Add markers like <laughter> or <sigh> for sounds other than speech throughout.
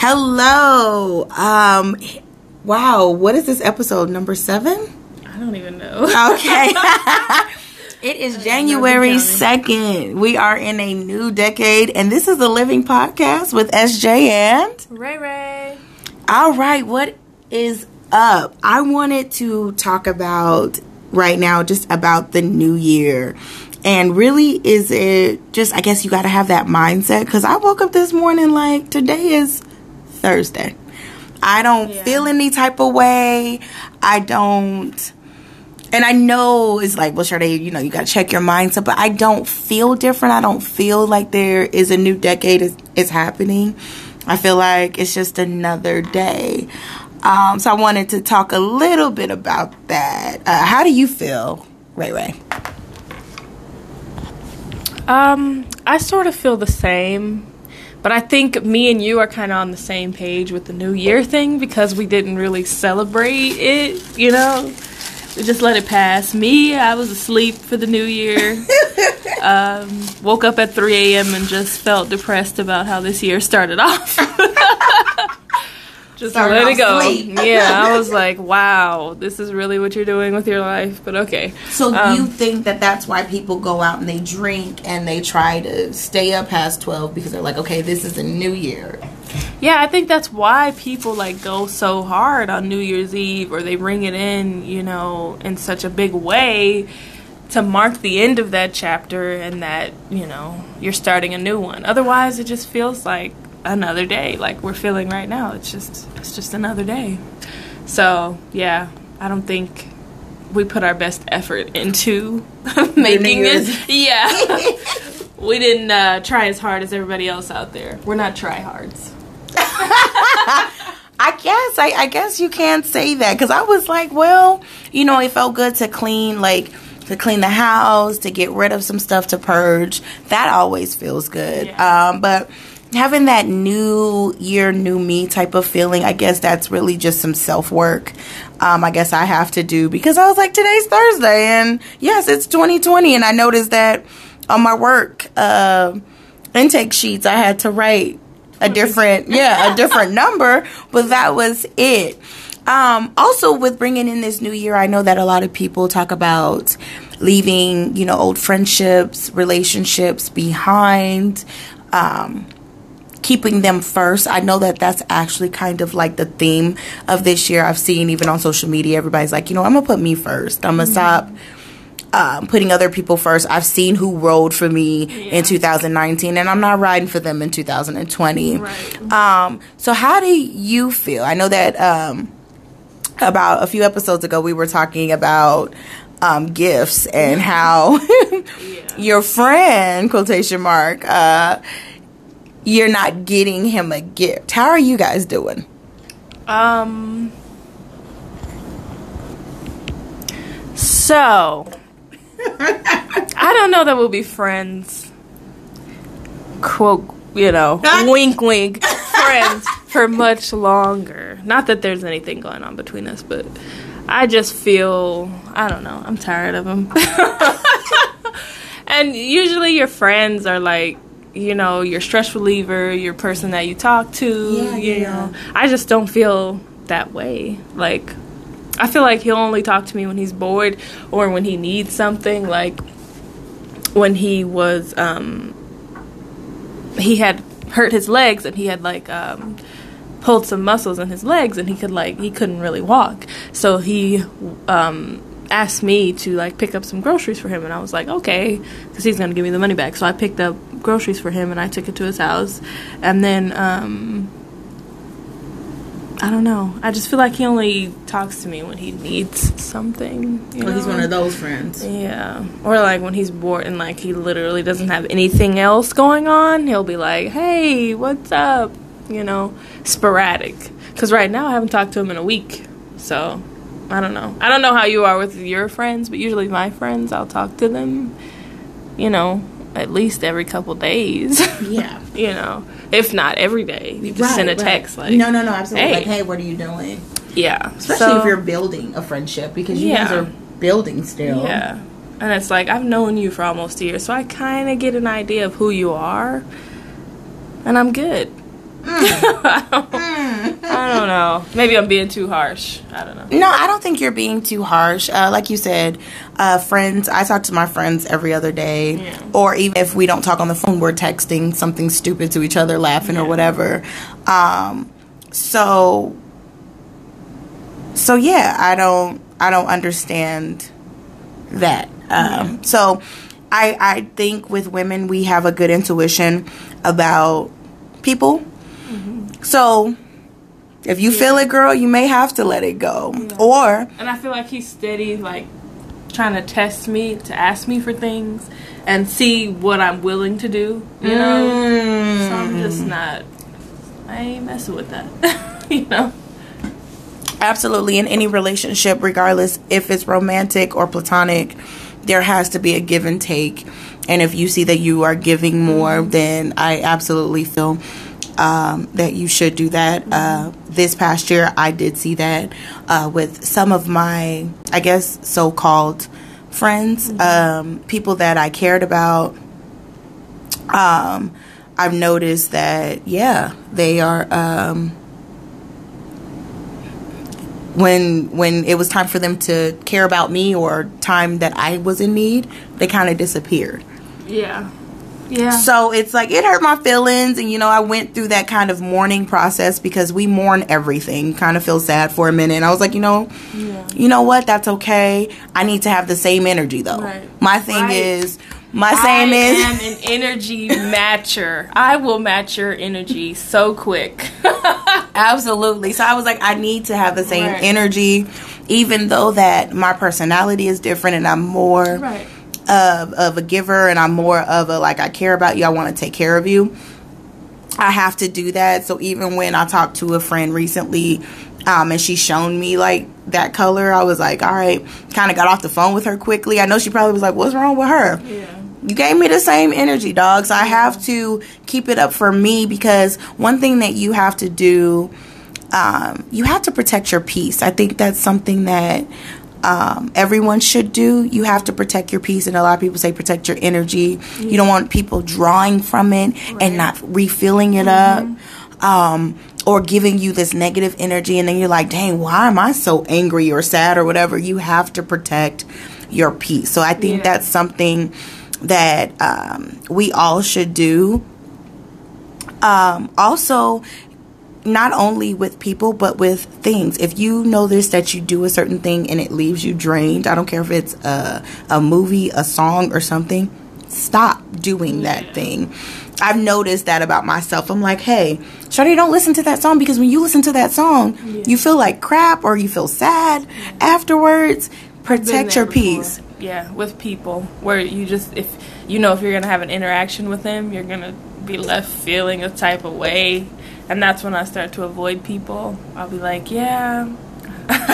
Hello. Um wow, what is this episode number 7? I don't even know. Okay. <laughs> it is January 2nd. We are in a new decade and this is the Living Podcast with SJ and Ray Ray. All right, what is up? I wanted to talk about right now just about the new year. And really, is it just, I guess you got to have that mindset because I woke up this morning like today is Thursday. I don't Yeah. feel any type of way. I don't. And I know it's like, well, sure, they, you know, you got to check your mindset, but I don't feel different. I don't feel like there is a new decade is, is happening. I feel like it's just another day. Um, so I wanted to talk a little bit about that. Uh, how do you feel, Ray Ray? Um, I sort of feel the same, but I think me and you are kind of on the same page with the New Year thing because we didn't really celebrate it, you know? We just let it pass. Me, I was asleep for the New Year. <laughs> um, woke up at 3 a.m. and just felt depressed about how this year started off. <laughs> just let it go. sleep. <laughs> Yeah, I was like, wow, this is really what you're doing with your life, but okay. So Um, you think that that's why people go out and they drink and they try to stay up past 12 because they're like, okay, this is a new year. Yeah, I think that's why people like go so hard on New Year's Eve or they bring it in, you know, in such a big way to mark the end of that chapter and that, you know, you're starting a new one. Otherwise, it just feels like another day like we're feeling right now. It's just it's just another day. So, yeah, I don't think we put our best effort into <laughs> making this. <laughs> Yeah. <laughs> we didn't uh, try as hard as everybody else out there. We're not tryhards. I guess I, I guess you can't say that because I was like, well, you know, it felt good to clean like to clean the house, to get rid of some stuff to purge. That always feels good. Yeah. Um, but having that new year, new me type of feeling, I guess that's really just some self work. Um, I guess I have to do because I was like, today's Thursday, and yes, it's 2020, and I noticed that on my work uh, intake sheets, I had to write a different yeah a different number but that was it um also with bringing in this new year i know that a lot of people talk about leaving you know old friendships relationships behind um keeping them first i know that that's actually kind of like the theme of this year i've seen even on social media everybody's like you know i'm gonna put me first i'm gonna stop um, putting other people first. I've seen who rode for me Yeah. in 2019, and I'm not riding for them in 2020. Right. Um, so, how do you feel? I know that um, about a few episodes ago we were talking about um, gifts and how <laughs> your friend quotation mark uh, you're not getting him a gift. How are you guys doing? Um. So, <laughs> I don't know that we'll be friends. Quote, you know, <laughs> wink, wink, friends for much longer. Not that there's anything going on between us, but I just feel, I don't know, I'm tired of him. <laughs> and usually your friends are like, you know, your stress reliever, your person that you talk to, Yeah, you yeah. know. I just don't feel that way. Like, I feel like he'll only talk to me when he's bored or when he needs something. Like, when he was, um, he had hurt his legs and he had, like, um, pulled some muscles in his legs and he could, like, he couldn't really walk. So he, um, asked me to like pick up some groceries for him and I was like okay because he's gonna give me the money back so I picked up groceries for him and I took it to his house and then um I don't know I just feel like he only talks to me when he needs something you know? He's one of those friends. Yeah. Or like when he's bored and like he literally doesn't have anything else going on, he'll be like, "Hey, what's up?" You know, sporadic. Cuz right now I haven't talked to him in a week. So, I don't know. I don't know how you are with your friends, but usually my friends, I'll talk to them, you know, at least every couple days. <laughs> Yeah. you know, if not every day. You just send a text like, no, no, no, absolutely. hey. Like, hey, what are you doing? yeah. Especially So- if you're building a friendship because you guys are building still. Yeah. And it's like, I've known you for almost a year, so I kind of get an idea of who you are. And I'm good. <laughs> I don't know. Maybe I'm being too harsh. I don't know. No, I don't think you're being too harsh. Uh, like you said, uh, friends, I talk to my friends every other day. Yeah. Or even if we don't talk on the phone, we're texting something stupid to each other, laughing or whatever. Um, so, so yeah, I don't, I don't understand that. Um, So, I, I think with women, we have a good intuition about people. So, if you feel it, girl, you may have to let it go. Or, And I feel like he's steady, like trying to test me to ask me for things and see what I'm willing to do. You know, so I'm mm. just not. I ain't messing with that. <laughs> you know. absolutely in any relationship, regardless if it's romantic or platonic, there has to be a give and take. And if you see that you are giving more, mm-hmm. then I absolutely feel um, that you should do that. Uh, this past year, I did see that uh, with some of my, I guess, so called friends, um, people that I cared about. Um, I've noticed that, yeah, they are. Um, when when it was time for them to care about me or time that I was in need, they kind of disappeared. Yeah. Yeah. So it's like it hurt my feelings, and you know I went through that kind of mourning process because we mourn everything. Kind of feel sad for a minute. And I was like, you know, Yeah. you know what? That's okay. I need to have the same energy though. Right. My thing Right. is, my same I is. am an energy matcher. I will match your energy so quick. <laughs> Absolutely. So I was like, I need to have the same Right. energy, even though that my personality is different and I'm more right. Of, of a giver and I'm more of a like I care about you, I want to take care of you. I have to do that. So even when I talked to a friend recently, um, and she shown me like that color, I was like, all right, kind of got off the phone with her quickly. I know she probably was like, what's wrong with her? Yeah. You gave me the same energy, dogs. So I have to keep it up for me because one thing that you have to do, um, you have to protect your peace. I think that's something that um, everyone should do. You have to protect your peace, and a lot of people say protect your energy. You don't want people drawing from it and not refilling it up. Um, or giving you this negative energy, and then you're like, dang, why am I so angry or sad or whatever? You have to protect your peace. So I think Yeah. that's something that um, we all should do. Um, also, not only with people but with things. If you notice that you do a certain thing and it leaves you drained, I don't care if it's a, a movie, a song, or something, stop doing that thing. I've noticed that about myself. I'm like, hey, Shawty, don't listen to that song because when you listen to that song, you feel like crap or you feel sad afterwards. Protect your peace. Yeah, with people where you just if you know if you're gonna have an interaction with them, you're gonna be left feeling a type of way, and that's when I start to avoid people. I'll be like, yeah,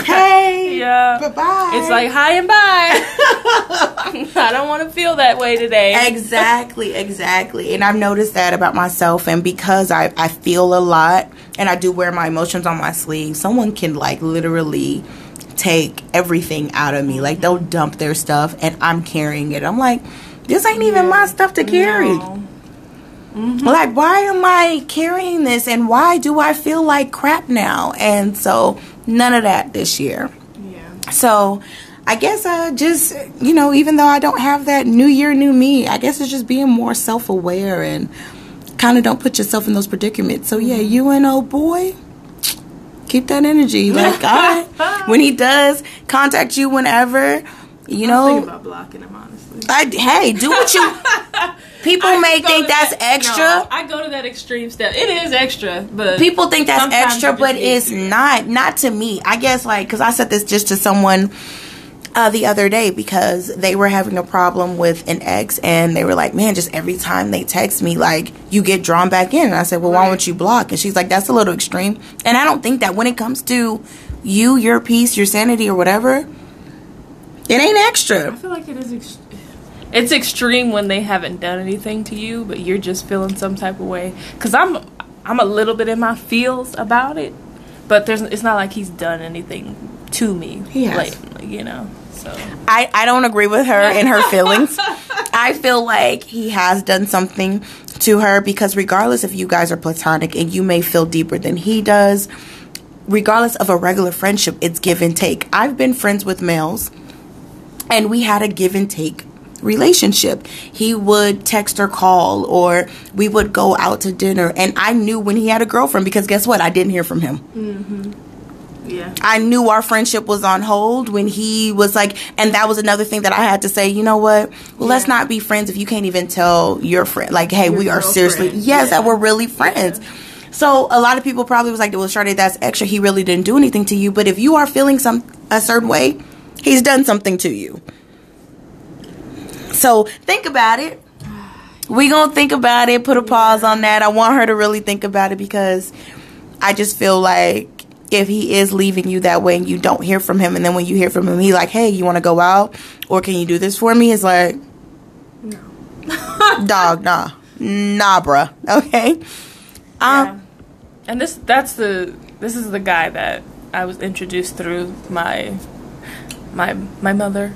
Hey, <laughs> yeah. bye bye. It's like hi and bye. <laughs> I don't want to feel that way today. exactly exactly and i've noticed that about myself and because I, I feel a lot and i do wear my emotions on my sleeve someone can like literally take everything out of me like they'll dump their stuff and i'm carrying it i'm like this ain't even my stuff to carry No. Mm-hmm. like why am i carrying this and why do i feel like crap now and so none of that this year Yeah. so I guess I just, you know, even though I don't have that new year, new me, I guess it's just being more self aware and kind of don't put yourself in those predicaments. So, yeah, you and old boy, keep that energy. <laughs> Like, all right. When he does contact you whenever, you know. I was thinking know, about blocking him honestly. I, hey, do what you. <laughs> People may think that's that- extra. no, I go to that extreme step. It is extra, but People think that's extra, but it's to. not. Not to me. I guess like because I said this just to someone uh, the other day because they were having a problem with an ex, and they were like, "Man, just every time they text me, like you get drawn back in." And I said, "Well, why Right. won't you block?" And she's like, "That's a little extreme." And I don't think that when it comes to you, your peace, your sanity, or whatever, it ain't extra. I feel like it is. Ex- it's extreme when they haven't done anything to you, but you're just feeling some type of way. Cause I'm, I'm a little bit in my feels about it, but there's. It's not like he's done anything to me He has. lately, you know. So I, I don't agree with her in her feelings. <laughs> I feel like he has done something. to her because regardless if you guys are platonic and you may feel deeper than he does, regardless of a regular friendship, it's give and take. I've been friends with males and we had a give and take relationship. He would text or call, or we would go out to dinner. And I knew when he had a girlfriend because guess what? I didn't hear from him. Mm-hmm. Yeah. I knew our friendship was on hold when he was like, and that was another thing that I had to say, you know what? Well, let's not be friends if you can't even tell your friend, like, hey, Your we are seriously, yes, Yeah. that we're really friends. So a lot of people probably was like, well, Sade, that's extra. He really didn't do anything to you. But if you are feeling some a certain way, he's done something to you. So think about it. We gonna think about it. Put a pause on that. I want her to really think about it because I just feel like if he is leaving you that way and you don't hear from him, and then when you hear from him, he like, hey, you want to go out or can you do this for me? It's like, No. dog, nah, nah, bruh. Okay. Um, Yeah. And this that's the this is the guy that I was introduced through my my my mother.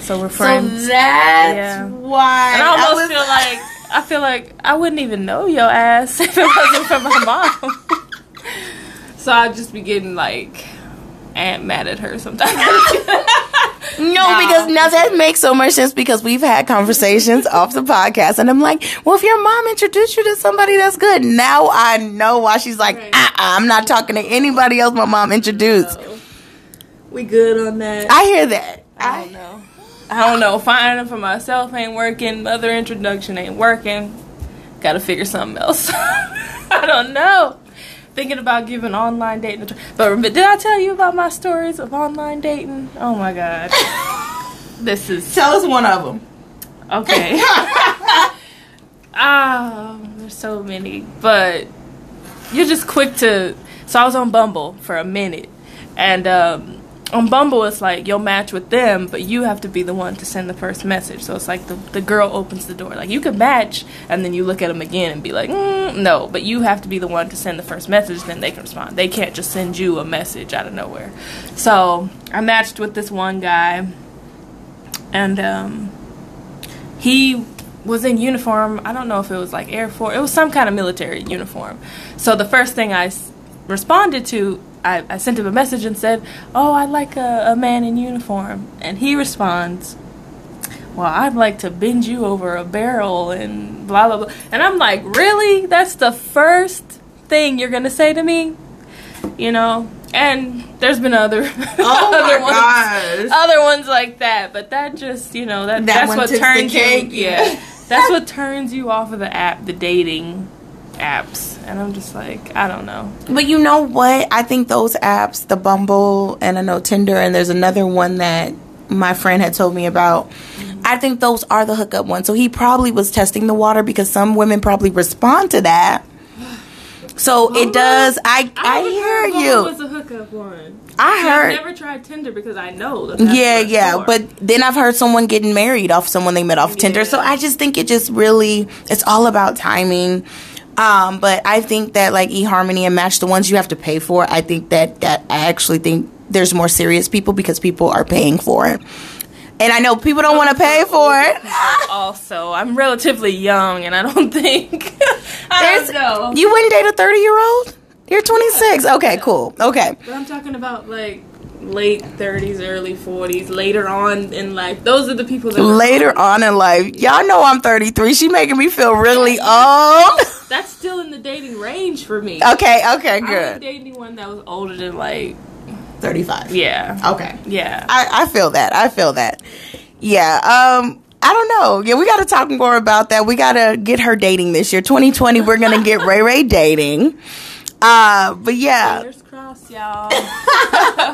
So we're friends. So that's Yeah. why. and I almost was- feel like <laughs> I feel like I wouldn't even know your ass <laughs> if it wasn't for my mom. <laughs> so I'd just be getting like and mad at her sometimes. No, Nah. because now that makes so much sense because we've had conversations off the podcast, and I'm like, well, if your mom introduced you to somebody that's good, now I know why she's like, Right. uh-uh, I'm not talking to anybody else my mom introduced. So, we good on that. I hear that. I don't know. I don't know. Finding for myself ain't working. Mother introduction ain't working. Got to figure something else. <laughs> I don't know. Thinking about giving online dating a try. But rem- did I tell you about my stories of online dating? Oh my god. <laughs> this is Tell us one of them. okay. <laughs> Ah, there's so many, but you're just quick to. So I was on Bumble for a minute, and um, on Bumble it's like you'll match with them, but you have to be the one to send the first message. So it's like the the girl opens the door. Like you can match, and then you look at them again and be like, mm, no, but you have to be the one to send the first message. Then they can respond. They can't just send you a message out of nowhere. So I matched with this one guy, and um, he was in uniform. I don't know if it was like Air Force. It was some kind of military uniform. So the first thing I s- responded to, I, I sent him a message and said, "Oh, I like a, a man in uniform." And he responds, "Well, I'd like to bend you over a barrel and blah blah blah." And I'm like, "Really? That's the first thing you're gonna say to me?" You know. And there's been other <laughs> Oh <laughs> other ones gosh. other ones like that, but that just you know that, That that's what turns you yeah <laughs> that's what turns you off of the app the dating apps and I'm just like I don't know But you know what? I think those apps, the Bumble and I know Tinder, and there's another one that my friend had told me about. I think those are the hookup ones. So he probably was testing the water because some women probably respond to that. So it does. I I, hear you. was a hookup one I I've heard. never tried Tinder because I know that Yeah, yeah, but then I've heard someone getting married off someone they met off Tinder. So I just think it just really it's all about timing. Um, but I think that like eHarmony and Match, the ones you have to pay for, I think that that I actually think there's more serious people because people are paying for it. And I know people don't want to pay for it. <laughs> also I'm relatively young and I don't <laughs> think I There's- don't know You wouldn't date a 30 year old? You're 26. Okay, cool. Okay. But I'm talking about like late 30s, early 40s, later on in life. Those are the people that Later on in life, y'all know I'm 33. She making me feel really old. <laughs> That's still in the dating range for me. Okay, okay, good. I didn't good. date anyone that was older than like 35. yeah, Okay. yeah. I, I feel that. I feel that. Yeah. Um. I don't know. Yeah, we got to talk more about that. We got to get her dating this year. 2020, we're gonna get Ray Ray dating. Uh. But yeah. Fingers crossed, y'all. <laughs>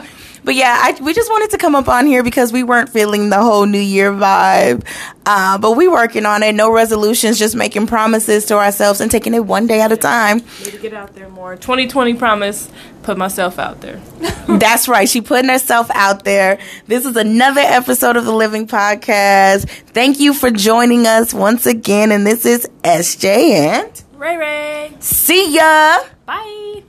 But yeah, I, we just wanted to come up on here because we weren't feeling the whole New Year vibe. Uh, but we working on it. No resolutions, just making promises to ourselves and taking it one day at a time. Need to get out there more. 2020 promise. Put myself out there. <laughs> That's right. She putting herself out there. This is another episode of the Living Podcast. Thank you for joining us once again. And this is SJ and Ray Ray. see ya. Bye.